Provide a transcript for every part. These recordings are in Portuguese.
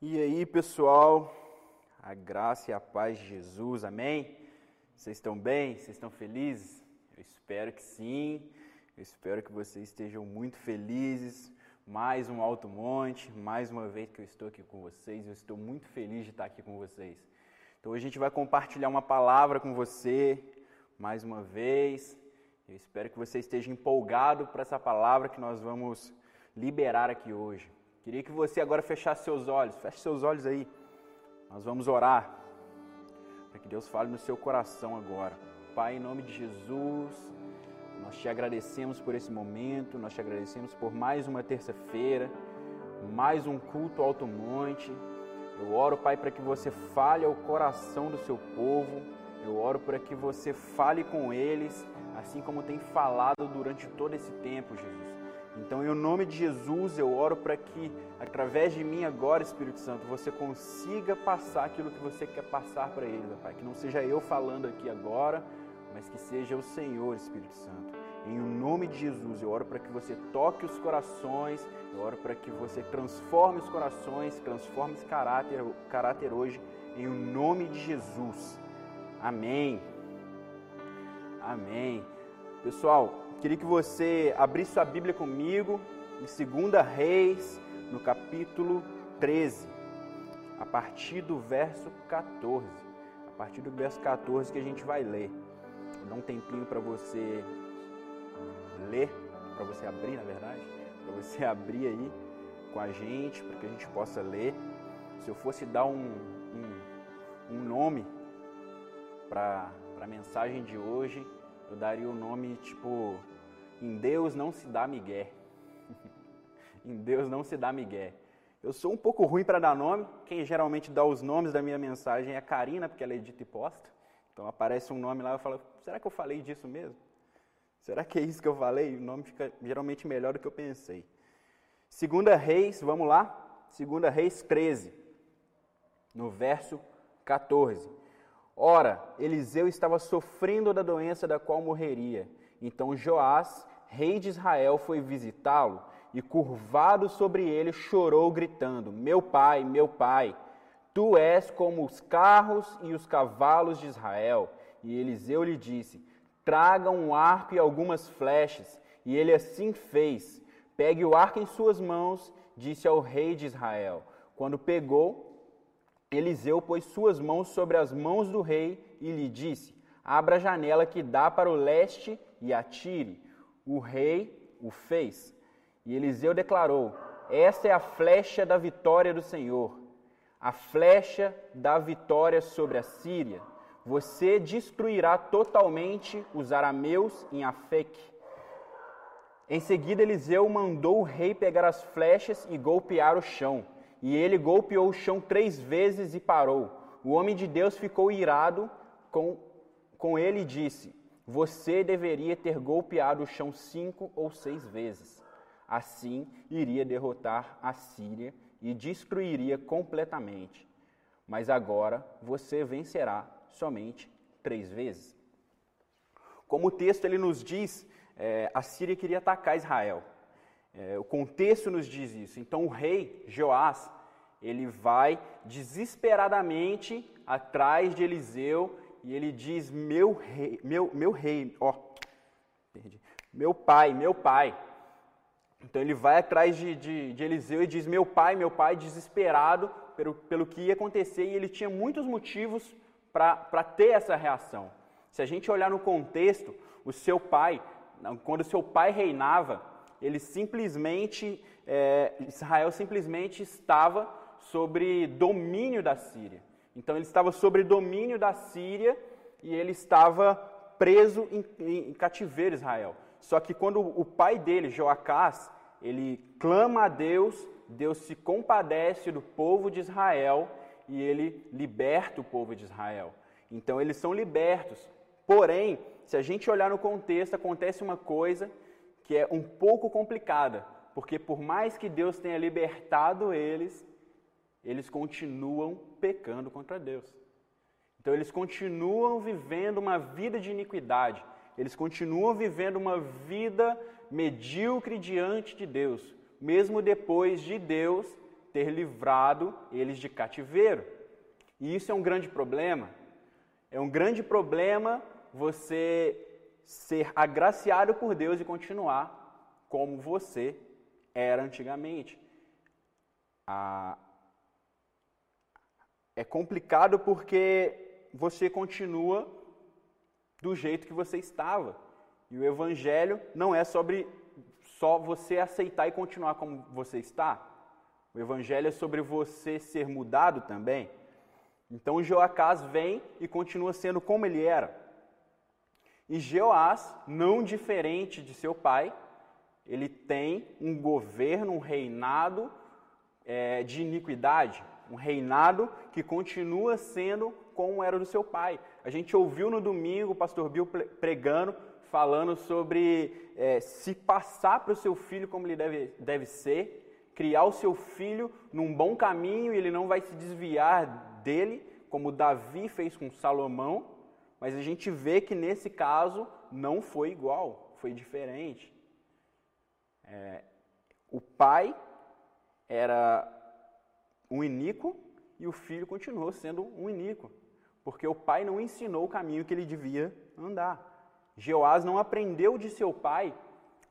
E aí, pessoal, a graça e a paz de Jesus, amém? Vocês estão bem? Vocês estão felizes? Eu espero que sim. Eu espero que vocês estejam muito felizes. Mais um alto monte, mais uma vez que eu estou aqui com vocês. Eu estou muito feliz de estar aqui com vocês. Então, hoje a gente vai compartilhar uma palavra com você, mais uma vez. Eu espero que você esteja empolgado para essa palavra que nós vamos liberar aqui hoje. Queria que você agora fechasse seus olhos. Feche seus olhos aí. Nós vamos orar para que Deus fale no seu coração agora. Pai, em nome de Jesus, nós te agradecemos por esse momento, nós te agradecemos por mais uma terça-feira, mais um culto alto monte. Eu oro, Pai, para que você fale ao coração do seu povo. Eu oro para que você fale com eles, assim como tem falado durante todo esse tempo, Jesus. Então, em nome de Jesus, eu oro para que, através de mim agora, Espírito Santo, você consiga passar aquilo que você quer passar para eles, Pai. Que não seja eu falando aqui agora, mas que seja o Senhor, Espírito Santo. Em nome de Jesus, eu oro para que você toque os corações, eu oro para que você transforme os corações, transforme esse caráter, caráter hoje, em nome de Jesus. Amém. Amém. Pessoal, Queria que você abrisse sua Bíblia comigo em 2 Reis, no capítulo 13, a partir do verso 14. A partir do verso 14 que a gente vai ler. Dar um tempinho para você ler, para você abrir, na verdade, para você abrir aí com a gente, para que a gente possa ler. Se eu fosse dar um, um, um nome para a mensagem de hoje, eu daria o nome tipo em Deus não se dá migué. em Deus não se dá migué. Eu sou um pouco ruim para dar nome. Quem geralmente dá os nomes da minha mensagem é a Karina, porque ela edita e posta. Então aparece um nome lá eu falo: será que eu falei disso mesmo? Será que é isso que eu falei? O nome fica geralmente melhor do que eu pensei. Segunda Reis, vamos lá? Segunda Reis 13, no verso 14. Ora, Eliseu estava sofrendo da doença da qual morreria. Então Joás, rei de Israel, foi visitá-lo e, curvado sobre ele, chorou, gritando: Meu pai, meu pai, tu és como os carros e os cavalos de Israel. E Eliseu lhe disse: Traga um arco e algumas flechas. E ele assim fez. Pegue o arco em suas mãos, disse ao rei de Israel. Quando pegou, Eliseu pôs suas mãos sobre as mãos do rei e lhe disse: Abra a janela que dá para o leste e atire. O rei o fez. E Eliseu declarou: Esta é a flecha da vitória do Senhor, a flecha da vitória sobre a Síria. Você destruirá totalmente os arameus em Afec. Em seguida, Eliseu mandou o rei pegar as flechas e golpear o chão. E ele golpeou o chão três vezes e parou. O homem de Deus ficou irado com, com ele e disse: Você deveria ter golpeado o chão cinco ou seis vezes. Assim iria derrotar a Síria e destruiria completamente. Mas agora você vencerá somente três vezes. Como o texto ele nos diz, é, a Síria queria atacar Israel. É, o contexto nos diz isso. Então o rei Joás, ele vai desesperadamente atrás de Eliseu e ele diz: "Meu rei, meu meu rei, ó, perdi. Meu pai, meu pai". Então ele vai atrás de, de, de Eliseu e diz: "Meu pai, meu pai", desesperado pelo, pelo que ia acontecer e ele tinha muitos motivos para ter essa reação. Se a gente olhar no contexto, o seu pai, quando seu pai reinava, ele simplesmente, é, Israel simplesmente estava sobre domínio da Síria. Então ele estava sobre domínio da Síria e ele estava preso em, em, em cativeiro Israel. Só que quando o pai dele, Joacás, ele clama a Deus, Deus se compadece do povo de Israel e ele liberta o povo de Israel. Então eles são libertos. Porém, se a gente olhar no contexto, acontece uma coisa que é um pouco complicada, porque por mais que Deus tenha libertado eles, eles continuam pecando contra Deus. Então eles continuam vivendo uma vida de iniquidade, eles continuam vivendo uma vida medíocre diante de Deus, mesmo depois de Deus ter livrado eles de cativeiro. E isso é um grande problema. É um grande problema você ser agraciado por Deus e continuar como você era antigamente. Ah, é complicado porque você continua do jeito que você estava. E o evangelho não é sobre só você aceitar e continuar como você está. O evangelho é sobre você ser mudado também. Então Joacás vem e continua sendo como ele era. E Jeoás, não diferente de seu pai, ele tem um governo, um reinado é, de iniquidade, um reinado que continua sendo como era do seu pai. A gente ouviu no domingo o pastor Bill pregando, falando sobre é, se passar para o seu filho como ele deve, deve ser, criar o seu filho num bom caminho e ele não vai se desviar dele, como Davi fez com Salomão, mas a gente vê que nesse caso não foi igual, foi diferente. É, o pai era um iníquo e o filho continuou sendo um iníquo, porque o pai não ensinou o caminho que ele devia andar. Jeoás não aprendeu de seu pai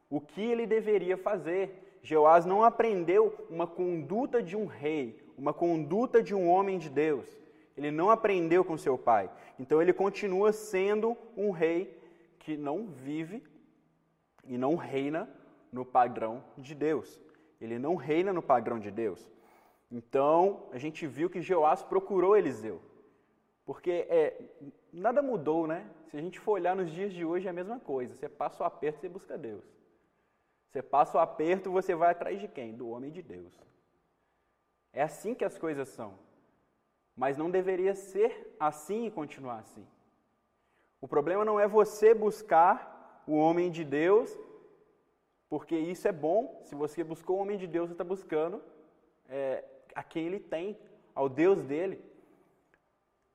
o que ele deveria fazer. Jeoás não aprendeu uma conduta de um rei, uma conduta de um homem de Deus. Ele não aprendeu com seu pai. Então ele continua sendo um rei que não vive e não reina no padrão de Deus. Ele não reina no padrão de Deus. Então a gente viu que Jeoás procurou Eliseu. Porque é, nada mudou, né? Se a gente for olhar nos dias de hoje é a mesma coisa. Você passa o aperto, você busca Deus. Você passa o aperto, você vai atrás de quem? Do homem de Deus. É assim que as coisas são. Mas não deveria ser assim e continuar assim. O problema não é você buscar o homem de Deus, porque isso é bom. Se você buscou o homem de Deus, você está buscando é, a quem ele tem, ao Deus dele.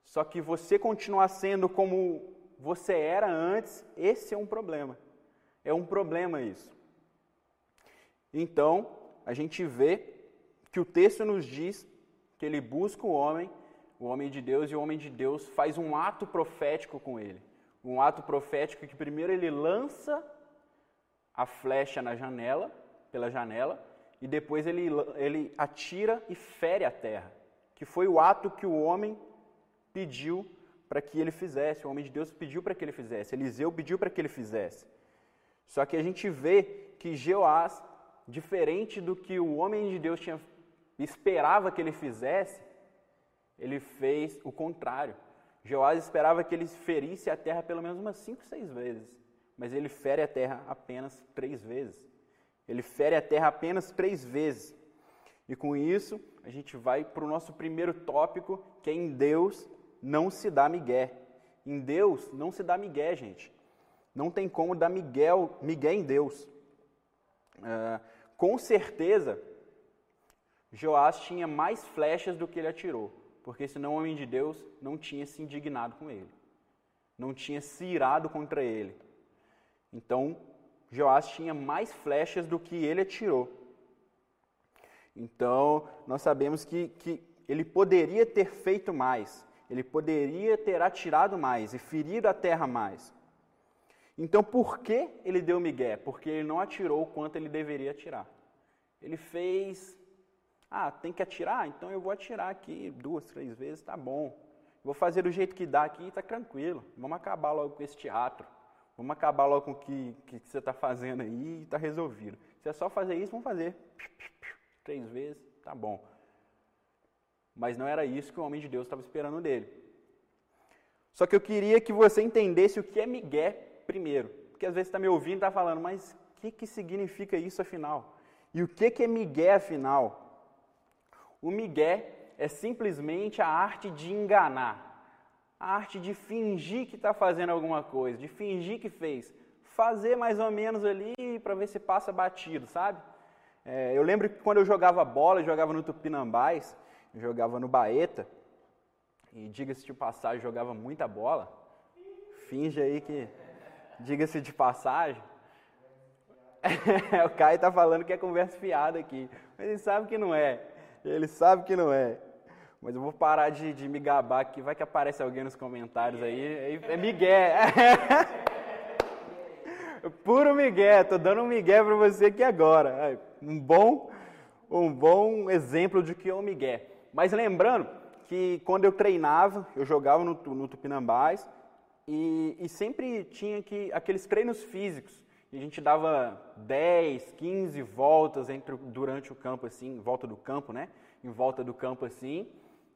Só que você continuar sendo como você era antes, esse é um problema. É um problema isso. Então, a gente vê que o texto nos diz que ele busca o homem o homem de Deus, e o homem de Deus faz um ato profético com ele. Um ato profético que primeiro ele lança a flecha na janela, pela janela, e depois ele, ele atira e fere a terra, que foi o ato que o homem pediu para que ele fizesse, o homem de Deus pediu para que ele fizesse, Eliseu pediu para que ele fizesse. Só que a gente vê que Jeoás, diferente do que o homem de Deus tinha esperava que ele fizesse, ele fez o contrário. Jeoás esperava que ele ferisse a terra pelo menos umas cinco, seis vezes, mas ele fere a terra apenas três vezes. Ele fere a terra apenas três vezes. E com isso, a gente vai para o nosso primeiro tópico, que é em Deus não se dá migué. Em Deus não se dá migué, gente. Não tem como dar miguel, migué em Deus. Uh, com certeza, Joás tinha mais flechas do que ele atirou porque senão o homem de Deus não tinha se indignado com ele, não tinha se irado contra ele. Então, Joás tinha mais flechas do que ele atirou. Então, nós sabemos que, que ele poderia ter feito mais, ele poderia ter atirado mais e ferido a terra mais. Então, por que ele deu migué? Porque ele não atirou o quanto ele deveria atirar. Ele fez ah, tem que atirar? Então eu vou atirar aqui duas, três vezes, tá bom. Vou fazer do jeito que dá aqui, tá tranquilo. Vamos acabar logo com esse teatro. Vamos acabar logo com o que, que, você está fazendo aí e está resolvido. Se é só fazer isso, vamos fazer três vezes, tá bom. Mas não era isso que o homem de Deus estava esperando dele. Só que eu queria que você entendesse o que é Miguel primeiro. Porque às vezes está me ouvindo e está falando, mas o que, que significa isso afinal? E o que, que é Miguel afinal? O migué é simplesmente a arte de enganar, a arte de fingir que está fazendo alguma coisa, de fingir que fez, fazer mais ou menos ali para ver se passa batido, sabe? É, eu lembro que quando eu jogava bola, eu jogava no Tupinambás, eu jogava no Baeta, e diga-se de passagem, jogava muita bola. Finge aí que, diga-se de passagem. o Caio está falando que é conversa fiada aqui, mas ele sabe que não é. Ele sabe que não é. Mas eu vou parar de, de me gabar aqui, vai que aparece alguém nos comentários aí. É Miguel. Puro Miguel, tô dando um Miguel para você aqui agora. Um bom, um bom exemplo de que é o Miguel. Mas lembrando que quando eu treinava, eu jogava no, no Tupinambás e, e sempre tinha que aqueles treinos físicos. E a gente dava 10, 15 voltas entre, durante o campo, assim, em volta do campo, né? Em volta do campo, assim.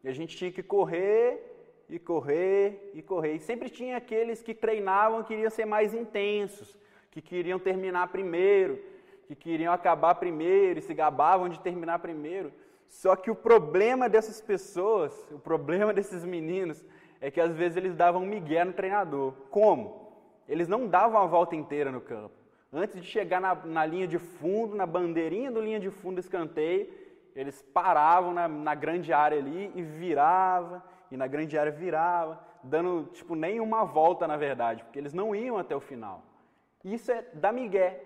E a gente tinha que correr e correr e correr. E sempre tinha aqueles que treinavam queriam ser mais intensos, que queriam terminar primeiro, que queriam acabar primeiro e se gabavam de terminar primeiro. Só que o problema dessas pessoas, o problema desses meninos, é que às vezes eles davam migué no treinador. Como? Eles não davam a volta inteira no campo. Antes de chegar na, na linha de fundo, na bandeirinha do linha de fundo do escanteio, eles paravam na, na grande área ali e virava, e na grande área virava, dando tipo nenhuma volta na verdade, porque eles não iam até o final. Isso é da migué.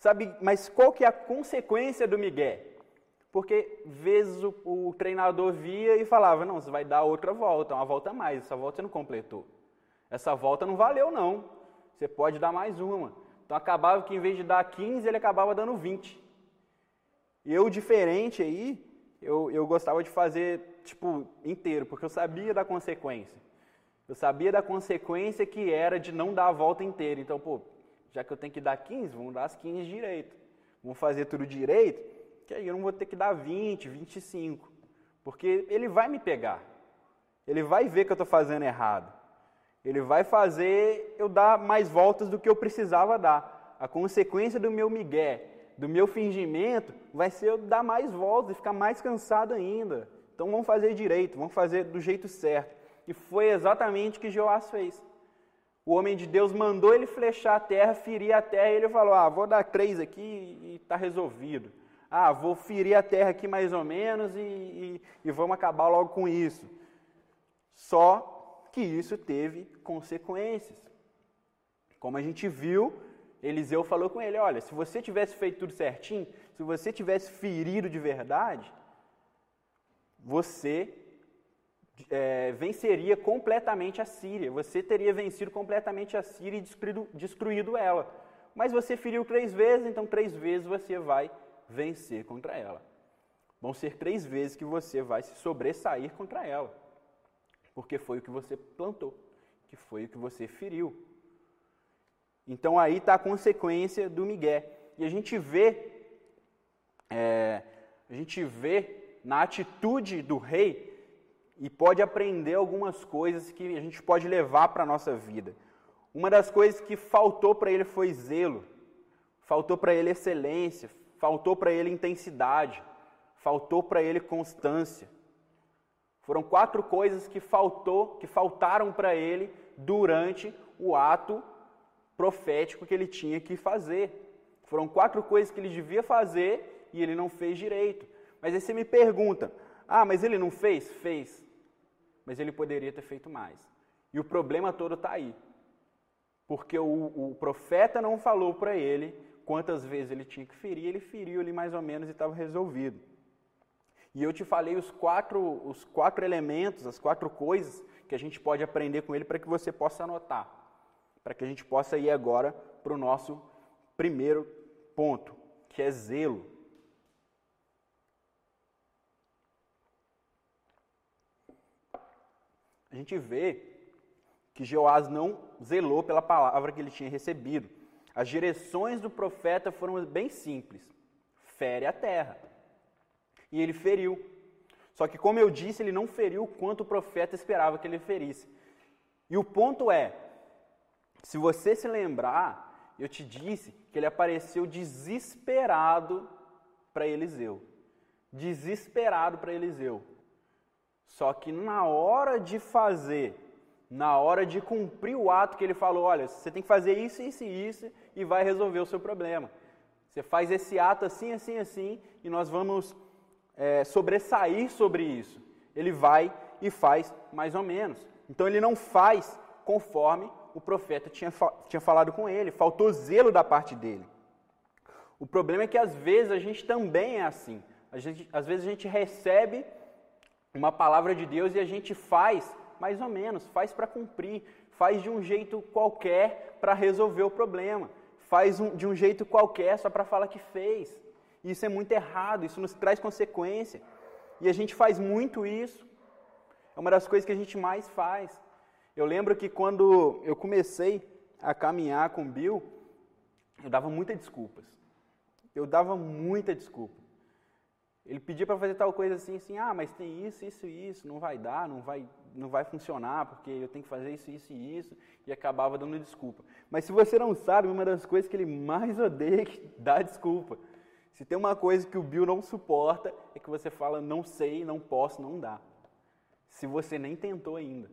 Sabe, mas qual que é a consequência do migué? Porque vezes o, o, treinador via e falava: "Não, você vai dar outra volta, uma volta a mais, essa volta você não completou. Essa volta não valeu não. Você pode dar mais uma". Então acabava que em vez de dar 15, ele acabava dando 20. Eu, diferente aí, eu, eu gostava de fazer, tipo, inteiro, porque eu sabia da consequência. Eu sabia da consequência que era de não dar a volta inteira. Então, pô, já que eu tenho que dar 15, vamos dar as 15 direito. Vamos fazer tudo direito, que aí eu não vou ter que dar 20, 25. Porque ele vai me pegar. Ele vai ver que eu estou fazendo errado. Ele vai fazer eu dar mais voltas do que eu precisava dar. A consequência do meu migué do meu fingimento vai ser eu dar mais voltas e ficar mais cansado ainda. Então vamos fazer direito, vamos fazer do jeito certo. E foi exatamente o que Joás fez. O homem de Deus mandou ele flechar a terra, ferir a terra, e ele falou: Ah, vou dar três aqui e está resolvido. Ah, vou ferir a terra aqui mais ou menos e, e, e vamos acabar logo com isso. Só que isso teve consequências. Como a gente viu Eliseu falou com ele: Olha, se você tivesse feito tudo certinho, se você tivesse ferido de verdade, você é, venceria completamente a Síria. Você teria vencido completamente a Síria e destruído, destruído ela. Mas você feriu três vezes, então três vezes você vai vencer contra ela. Vão ser três vezes que você vai se sobressair contra ela. Porque foi o que você plantou, que foi o que você feriu. Então aí está a consequência do Miguel. E a gente vê, é, a gente vê na atitude do rei e pode aprender algumas coisas que a gente pode levar para a nossa vida. Uma das coisas que faltou para ele foi zelo, faltou para ele excelência, faltou para ele intensidade, faltou para ele constância. Foram quatro coisas que faltou, que faltaram para ele durante o ato profético que ele tinha que fazer. Foram quatro coisas que ele devia fazer e ele não fez direito. Mas aí você me pergunta: ah, mas ele não fez? Fez. Mas ele poderia ter feito mais. E o problema todo está aí. Porque o, o profeta não falou para ele quantas vezes ele tinha que ferir, ele feriu ali mais ou menos e estava resolvido. E eu te falei os quatro, os quatro elementos, as quatro coisas que a gente pode aprender com ele para que você possa anotar para que a gente possa ir agora para o nosso primeiro ponto, que é zelo. A gente vê que Jeoás não zelou pela palavra que ele tinha recebido. As direções do profeta foram bem simples: fere a terra. E ele feriu. Só que, como eu disse, ele não feriu quanto o profeta esperava que ele ferisse. E o ponto é: se você se lembrar, eu te disse que ele apareceu desesperado para Eliseu. Desesperado para Eliseu. Só que na hora de fazer, na hora de cumprir o ato que ele falou, olha, você tem que fazer isso, isso e isso e vai resolver o seu problema. Você faz esse ato assim, assim, assim e nós vamos é, sobressair sobre isso. Ele vai e faz mais ou menos. Então ele não faz conforme o profeta tinha, tinha falado com ele, faltou zelo da parte dele. O problema é que às vezes a gente também é assim. Gente, às vezes a gente recebe uma palavra de Deus e a gente faz mais ou menos, faz para cumprir, faz de um jeito qualquer para resolver o problema, faz um, de um jeito qualquer só para falar que fez. Isso é muito errado, isso nos traz consequência. E a gente faz muito isso. É uma das coisas que a gente mais faz. Eu lembro que quando eu comecei a caminhar com Bill, eu dava muitas desculpas. Eu dava muita desculpa. Ele pedia para fazer tal coisa assim, assim, ah, mas tem isso, isso e isso, não vai dar, não vai, não vai funcionar, porque eu tenho que fazer isso, isso e isso, e acabava dando desculpa. Mas se você não sabe, uma das coisas que ele mais odeia é dar desculpa. Se tem uma coisa que o Bill não suporta, é que você fala não sei, não posso, não dá. Se você nem tentou ainda.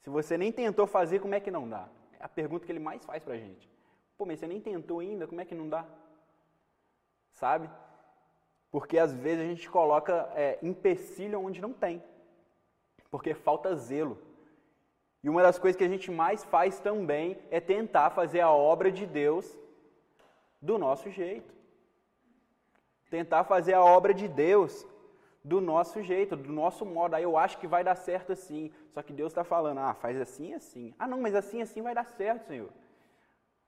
Se você nem tentou fazer, como é que não dá? É a pergunta que ele mais faz pra gente. Pô, mas você nem tentou ainda, como é que não dá? Sabe? Porque às vezes a gente coloca é, empecilho onde não tem. Porque falta zelo. E uma das coisas que a gente mais faz também é tentar fazer a obra de Deus do nosso jeito. Tentar fazer a obra de Deus do nosso jeito, do nosso modo. Aí eu acho que vai dar certo assim. Só que Deus está falando, ah, faz assim assim. Ah, não, mas assim assim vai dar certo, Senhor.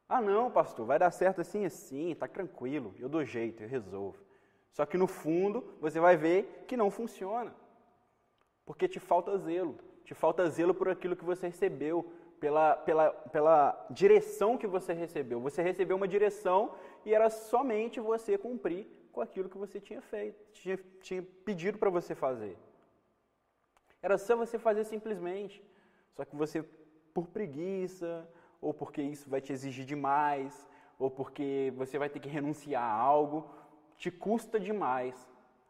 Ah, não, pastor, vai dar certo assim assim, tá tranquilo, eu dou jeito, eu resolvo. Só que no fundo você vai ver que não funciona. Porque te falta zelo. Te falta zelo por aquilo que você recebeu, pela, pela, pela direção que você recebeu. Você recebeu uma direção e era somente você cumprir com aquilo que você tinha feito, tinha, tinha pedido para você fazer. Era só você fazer simplesmente. Só que você, por preguiça, ou porque isso vai te exigir demais, ou porque você vai ter que renunciar a algo, te custa demais.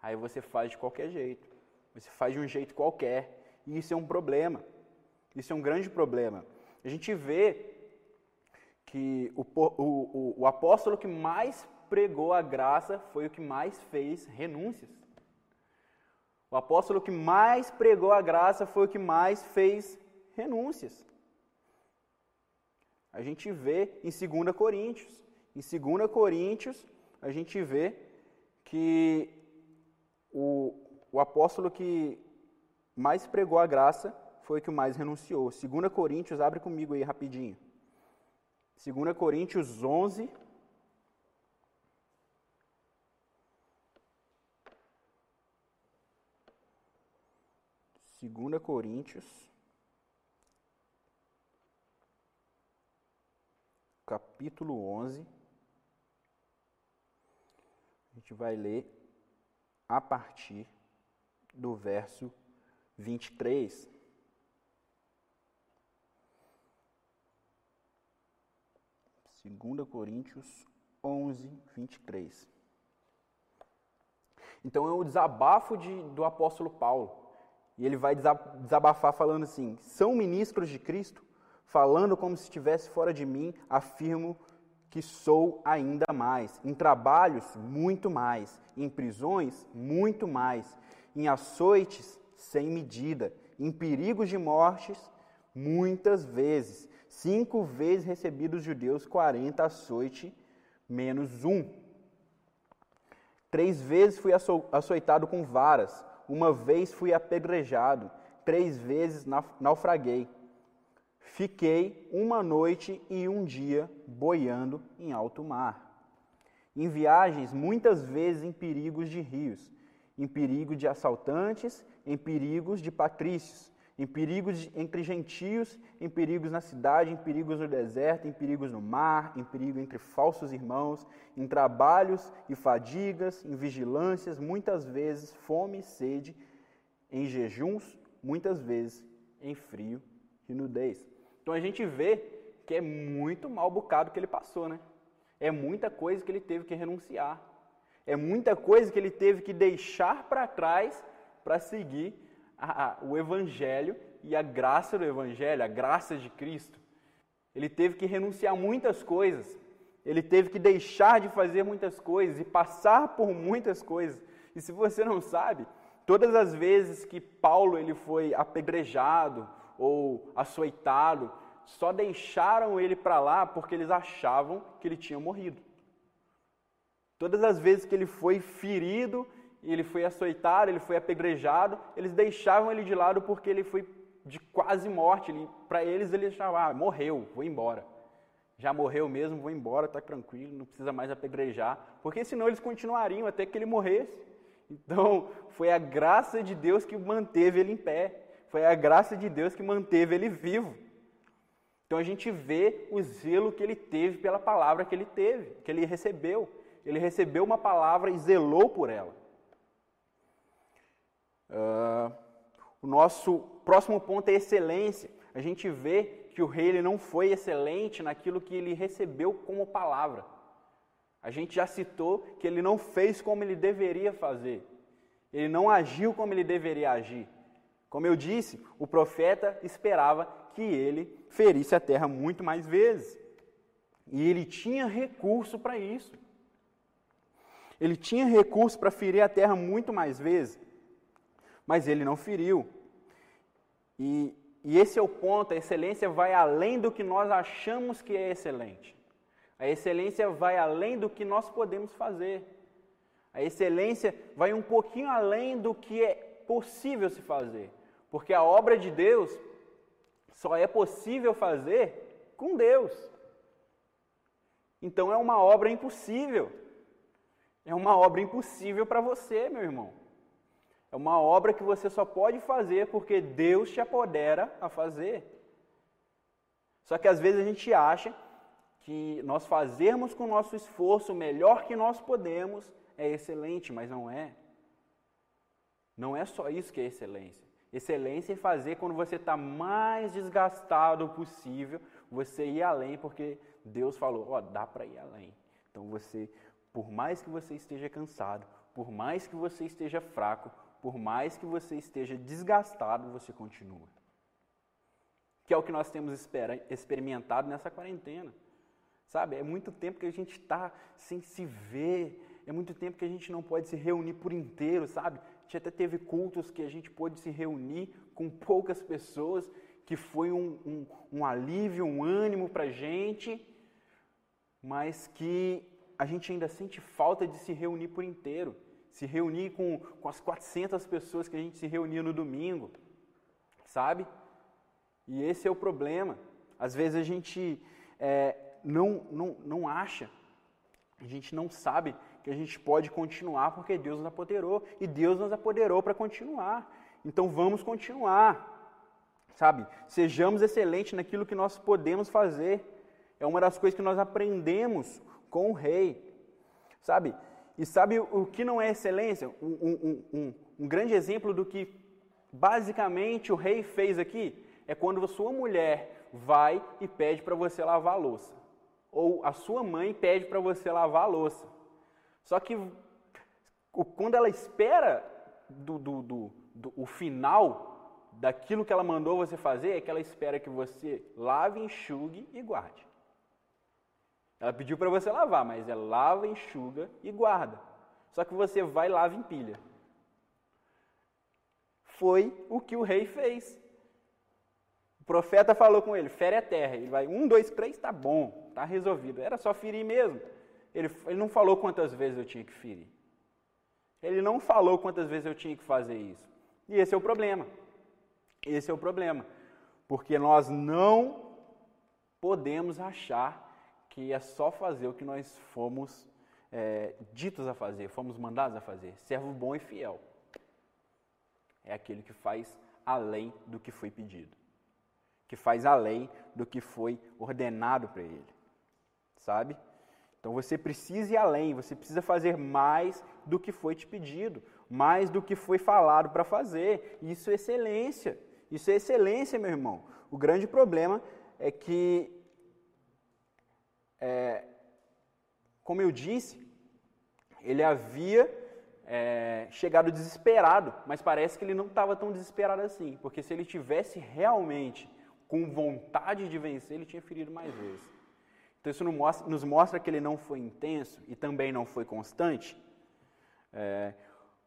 Aí você faz de qualquer jeito. Você faz de um jeito qualquer. E isso é um problema. Isso é um grande problema. A gente vê que o, o, o, o apóstolo que mais pregou a graça foi o que mais fez renúncias. O apóstolo que mais pregou a graça foi o que mais fez renúncias. A gente vê em 2 Coríntios. Em 2 Coríntios, a gente vê que o, o apóstolo que mais pregou a graça foi o que mais renunciou. 2 Coríntios, abre comigo aí rapidinho. 2 Coríntios 11, 2 Coríntios, capítulo 11. A gente vai ler a partir do verso 23. Segunda Coríntios 11, 23. Então é o desabafo de, do apóstolo Paulo. E ele vai desabafar falando assim: são ministros de Cristo? Falando como se estivesse fora de mim, afirmo que sou ainda mais. Em trabalhos, muito mais. Em prisões, muito mais. Em açoites, sem medida. Em perigos de mortes, muitas vezes. Cinco vezes recebi dos judeus quarenta açoite, menos um. Três vezes fui açoitado com varas uma vez fui apedrejado, três vezes naufraguei. Fiquei uma noite e um dia boiando em alto mar. Em viagens, muitas vezes em perigos de rios, em perigo de assaltantes, em perigos de patrícios, em perigos entre gentios, em perigos na cidade, em perigos no deserto, em perigos no mar, em perigo entre falsos irmãos, em trabalhos e fadigas, em vigilâncias, muitas vezes fome e sede, em jejuns, muitas vezes em frio e nudez. Então a gente vê que é muito mal bocado que ele passou, né? É muita coisa que ele teve que renunciar. É muita coisa que ele teve que deixar para trás para seguir a, a, o Evangelho e a graça do Evangelho, a graça de Cristo. Ele teve que renunciar muitas coisas, ele teve que deixar de fazer muitas coisas e passar por muitas coisas. E se você não sabe, todas as vezes que Paulo ele foi apedrejado ou açoitado, só deixaram ele para lá porque eles achavam que ele tinha morrido. Todas as vezes que ele foi ferido, ele foi açoitado, ele foi apedrejado, eles deixavam ele de lado porque ele foi de quase morte. Para eles, ele achava, ah, morreu, vou embora. Já morreu mesmo, vou embora, está tranquilo, não precisa mais apedrejar. Porque senão eles continuariam até que ele morresse. Então, foi a graça de Deus que manteve ele em pé. Foi a graça de Deus que manteve ele vivo. Então a gente vê o zelo que ele teve pela palavra que ele teve, que ele recebeu. Ele recebeu uma palavra e zelou por ela. Uh, o nosso próximo ponto é excelência. A gente vê que o rei ele não foi excelente naquilo que ele recebeu como palavra. A gente já citou que ele não fez como ele deveria fazer. Ele não agiu como ele deveria agir. Como eu disse, o profeta esperava que ele ferisse a terra muito mais vezes. E ele tinha recurso para isso. Ele tinha recurso para ferir a terra muito mais vezes, mas ele não feriu. E, e esse é o ponto: a excelência vai além do que nós achamos que é excelente. A excelência vai além do que nós podemos fazer. A excelência vai um pouquinho além do que é possível se fazer. Porque a obra de Deus só é possível fazer com Deus. Então é uma obra impossível. É uma obra impossível para você, meu irmão. É uma obra que você só pode fazer porque Deus te apodera a fazer. Só que às vezes a gente acha que nós fazermos com o nosso esforço o melhor que nós podemos é excelente, mas não é. Não é só isso que é excelência. Excelência é fazer quando você está mais desgastado possível, você ir além, porque Deus falou, ó, oh, dá para ir além. Então você por mais que você esteja cansado, por mais que você esteja fraco, por mais que você esteja desgastado, você continua. Que é o que nós temos experimentado nessa quarentena. Sabe, é muito tempo que a gente está sem se ver, é muito tempo que a gente não pode se reunir por inteiro, sabe? A gente até teve cultos que a gente pôde se reunir com poucas pessoas, que foi um, um, um alívio, um ânimo para a gente, mas que a gente ainda sente falta de se reunir por inteiro, se reunir com, com as 400 pessoas que a gente se reunia no domingo, sabe? E esse é o problema. Às vezes a gente é, não, não, não acha, a gente não sabe que a gente pode continuar porque Deus nos apoderou e Deus nos apoderou para continuar. Então vamos continuar, sabe? Sejamos excelentes naquilo que nós podemos fazer. É uma das coisas que nós aprendemos com o rei. Sabe? E sabe o que não é excelência? Um, um, um, um grande exemplo do que basicamente o rei fez aqui é quando sua mulher vai e pede para você lavar a louça. Ou a sua mãe pede para você lavar a louça. Só que quando ela espera do, do, do, do, o final daquilo que ela mandou você fazer, é que ela espera que você lave, enxugue e guarde. Ela pediu para você lavar, mas ela lava, enxuga e guarda. Só que você vai, lava e empilha. Foi o que o rei fez. O profeta falou com ele: fere a terra. Ele vai, um, dois, três, tá bom, tá resolvido. Era só ferir mesmo. Ele, ele não falou quantas vezes eu tinha que ferir. Ele não falou quantas vezes eu tinha que fazer isso. E esse é o problema. Esse é o problema. Porque nós não podemos achar que é só fazer o que nós fomos é, ditos a fazer, fomos mandados a fazer. Servo bom e fiel é aquele que faz além do que foi pedido, que faz além do que foi ordenado para ele, sabe? Então você precisa ir além, você precisa fazer mais do que foi te pedido, mais do que foi falado para fazer. Isso é excelência. Isso é excelência, meu irmão. O grande problema é que é, como eu disse, ele havia é, chegado desesperado, mas parece que ele não estava tão desesperado assim, porque se ele tivesse realmente com vontade de vencer, ele tinha ferido mais vezes. Então isso nos mostra que ele não foi intenso e também não foi constante. É,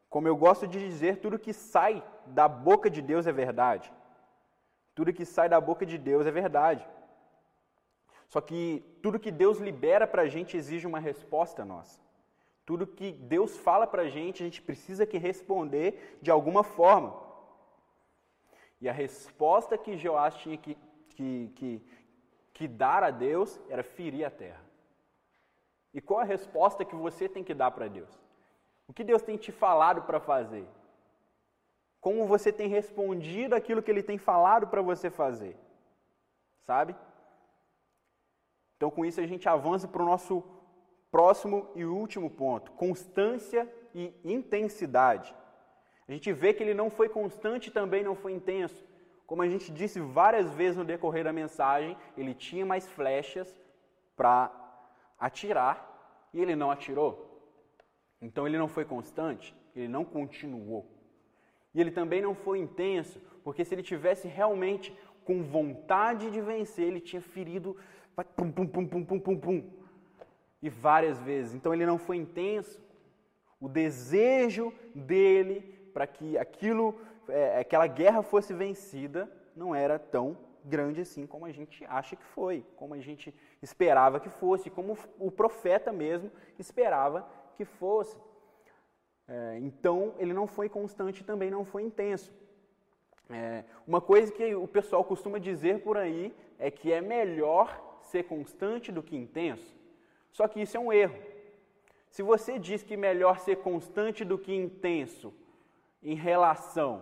como eu gosto de dizer, tudo que sai da boca de Deus é verdade. Tudo que sai da boca de Deus é verdade. Só que tudo que Deus libera para a gente exige uma resposta nossa. Tudo que Deus fala para a gente, a gente precisa que responder de alguma forma. E a resposta que Joás tinha que, que, que, que dar a Deus era ferir a terra. E qual a resposta que você tem que dar para Deus? O que Deus tem te falado para fazer? Como você tem respondido aquilo que Ele tem falado para você fazer? Sabe? Então, com isso, a gente avança para o nosso próximo e último ponto: constância e intensidade. A gente vê que ele não foi constante também não foi intenso. Como a gente disse várias vezes no decorrer da mensagem, ele tinha mais flechas para atirar e ele não atirou. Então ele não foi constante, ele não continuou. E ele também não foi intenso, porque se ele tivesse realmente com vontade de vencer, ele tinha ferido pum, pum, pum, pum, pum, pum, pum, e várias vezes. Então ele não foi intenso. O desejo dele para que aquilo, é, aquela guerra fosse vencida, não era tão grande assim como a gente acha que foi, como a gente esperava que fosse, como o profeta mesmo esperava que fosse. É, então ele não foi constante, também não foi intenso. É, uma coisa que o pessoal costuma dizer por aí é que é melhor ser constante do que intenso. Só que isso é um erro. Se você diz que melhor ser constante do que intenso em relação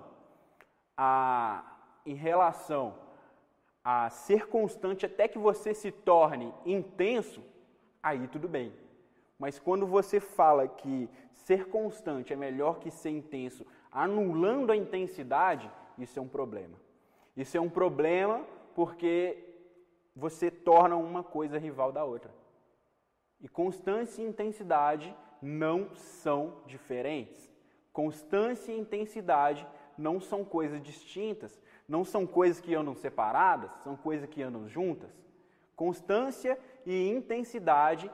a em relação a ser constante até que você se torne intenso, aí tudo bem. Mas quando você fala que ser constante é melhor que ser intenso, anulando a intensidade, isso é um problema. Isso é um problema porque você torna uma coisa rival da outra. E constância e intensidade não são diferentes. Constância e intensidade não são coisas distintas, não são coisas que andam separadas, são coisas que andam juntas. Constância e intensidade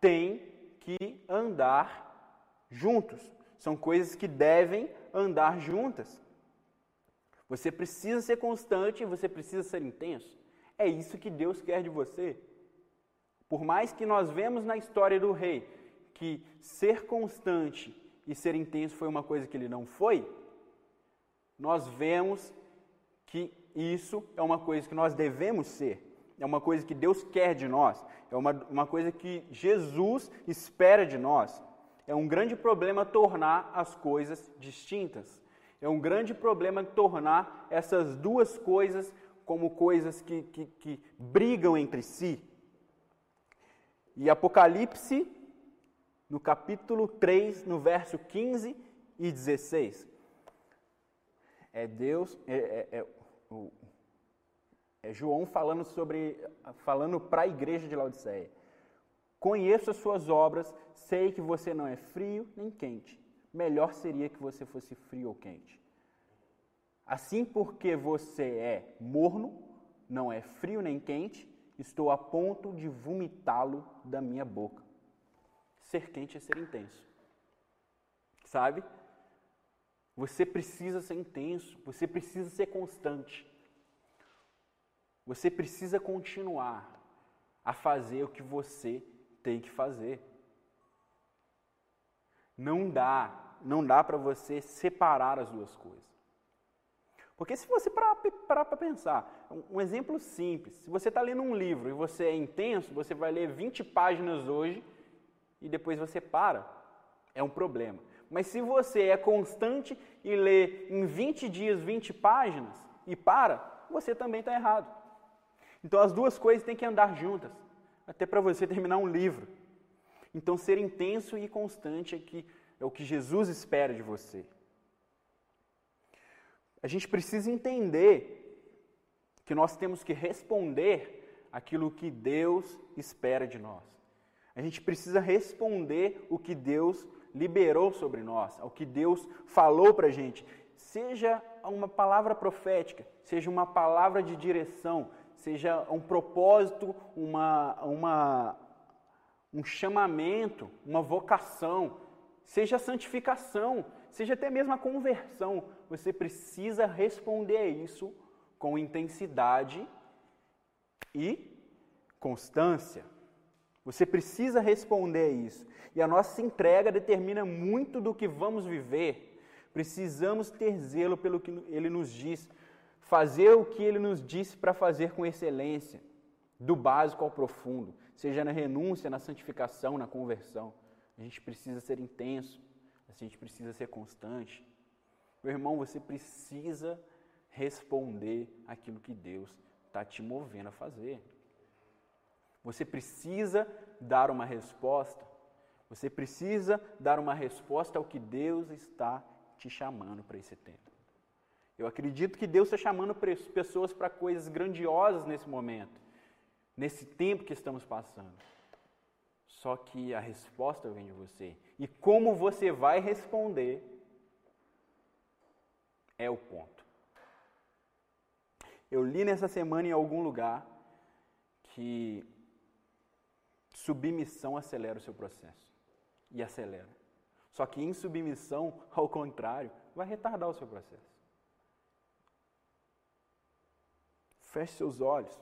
têm que andar juntos. São coisas que devem andar juntas. Você precisa ser constante e você precisa ser intenso. É isso que Deus quer de você. Por mais que nós vemos na história do rei que ser constante e ser intenso foi uma coisa que ele não foi, nós vemos que isso é uma coisa que nós devemos ser. É uma coisa que Deus quer de nós. É uma, uma coisa que Jesus espera de nós. É um grande problema tornar as coisas distintas. É um grande problema tornar essas duas coisas como coisas que, que, que brigam entre si. E Apocalipse, no capítulo 3, no verso 15 e 16, é Deus, é, é, é, é João falando sobre, falando para a igreja de Laodiceia. Conheço as suas obras, sei que você não é frio nem quente. Melhor seria que você fosse frio ou quente. Assim, porque você é morno, não é frio nem quente, estou a ponto de vomitá-lo da minha boca. Ser quente é ser intenso. Sabe? Você precisa ser intenso, você precisa ser constante. Você precisa continuar a fazer o que você tem que fazer. Não dá, não dá para você separar as duas coisas. Porque se você parar para pensar, um exemplo simples, se você está lendo um livro e você é intenso, você vai ler 20 páginas hoje e depois você para, é um problema. Mas se você é constante e lê em 20 dias 20 páginas e para, você também está errado. Então as duas coisas têm que andar juntas, até para você terminar um livro. Então ser intenso e constante é, que, é o que Jesus espera de você. A gente precisa entender que nós temos que responder aquilo que Deus espera de nós. A gente precisa responder o que Deus liberou sobre nós, o que Deus falou para a gente. Seja uma palavra profética, seja uma palavra de direção, seja um propósito, uma, uma, um chamamento, uma vocação, seja santificação, seja até mesmo a conversão, você precisa responder a isso com intensidade e constância. Você precisa responder a isso. E a nossa entrega determina muito do que vamos viver. Precisamos ter zelo pelo que ele nos diz, fazer o que ele nos disse para fazer com excelência, do básico ao profundo, seja na renúncia, na santificação, na conversão. A gente precisa ser intenso, a gente precisa ser constante. Meu irmão, você precisa responder aquilo que Deus está te movendo a fazer. Você precisa dar uma resposta. Você precisa dar uma resposta ao que Deus está te chamando para esse tempo. Eu acredito que Deus está chamando pessoas para coisas grandiosas nesse momento, nesse tempo que estamos passando. Só que a resposta vem de você. E como você vai responder é o ponto. Eu li nessa semana em algum lugar que submissão acelera o seu processo. E acelera. Só que insubmissão, ao contrário, vai retardar o seu processo. Feche seus olhos.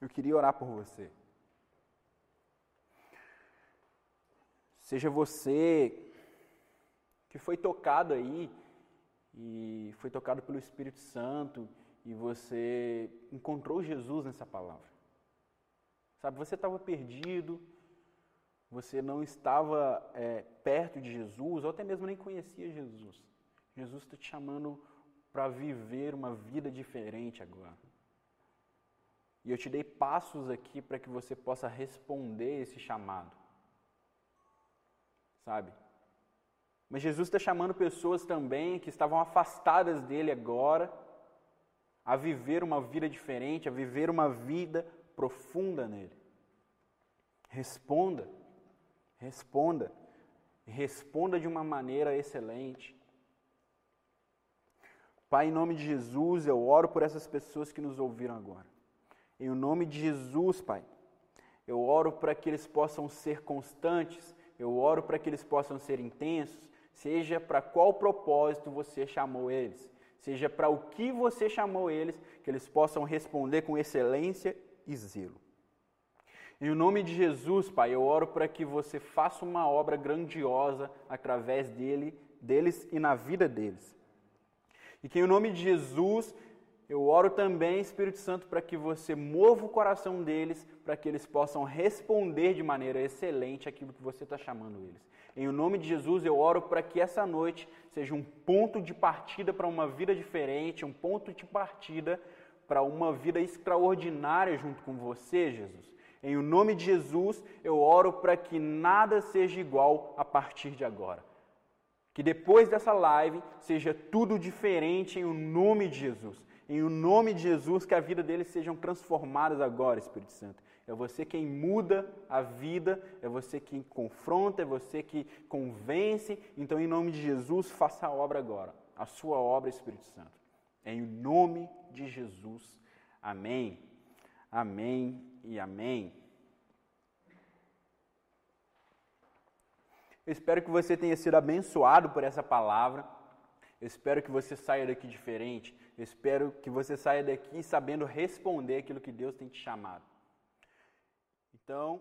Eu queria orar por você. Seja você que foi tocado aí e foi tocado pelo Espírito Santo e você encontrou Jesus nessa palavra. Sabe, você estava perdido, você não estava é, perto de Jesus, ou até mesmo nem conhecia Jesus. Jesus está te chamando para viver uma vida diferente agora. E eu te dei passos aqui para que você possa responder esse chamado. Sabe? Mas Jesus está chamando pessoas também que estavam afastadas dele agora a viver uma vida diferente, a viver uma vida profunda nele. Responda. Responda. Responda de uma maneira excelente. Pai, em nome de Jesus, eu oro por essas pessoas que nos ouviram agora. Em nome de Jesus, Pai, eu oro para que eles possam ser constantes, eu oro para que eles possam ser intensos, seja para qual propósito você chamou eles, seja para o que você chamou eles, que eles possam responder com excelência e zelo. Em nome de Jesus, Pai, eu oro para que você faça uma obra grandiosa através dele, deles e na vida deles. E que em nome de Jesus, eu oro também, Espírito Santo, para que você mova o coração deles, para que eles possam responder de maneira excelente aquilo que você está chamando eles. Em nome de Jesus, eu oro para que essa noite seja um ponto de partida para uma vida diferente, um ponto de partida para uma vida extraordinária junto com você, Jesus. Em o nome de Jesus, eu oro para que nada seja igual a partir de agora. Que depois dessa live seja tudo diferente em o nome de Jesus. Em o nome de Jesus, que a vida deles sejam transformadas agora, Espírito Santo. É você quem muda a vida, é você quem confronta, é você que convence. Então, em nome de Jesus, faça a obra agora. A sua obra, Espírito Santo. Em nome de Jesus. Amém. Amém e amém. Eu espero que você tenha sido abençoado por essa palavra. Eu espero que você saia daqui diferente. Espero que você saia daqui sabendo responder aquilo que Deus tem te chamado. Então,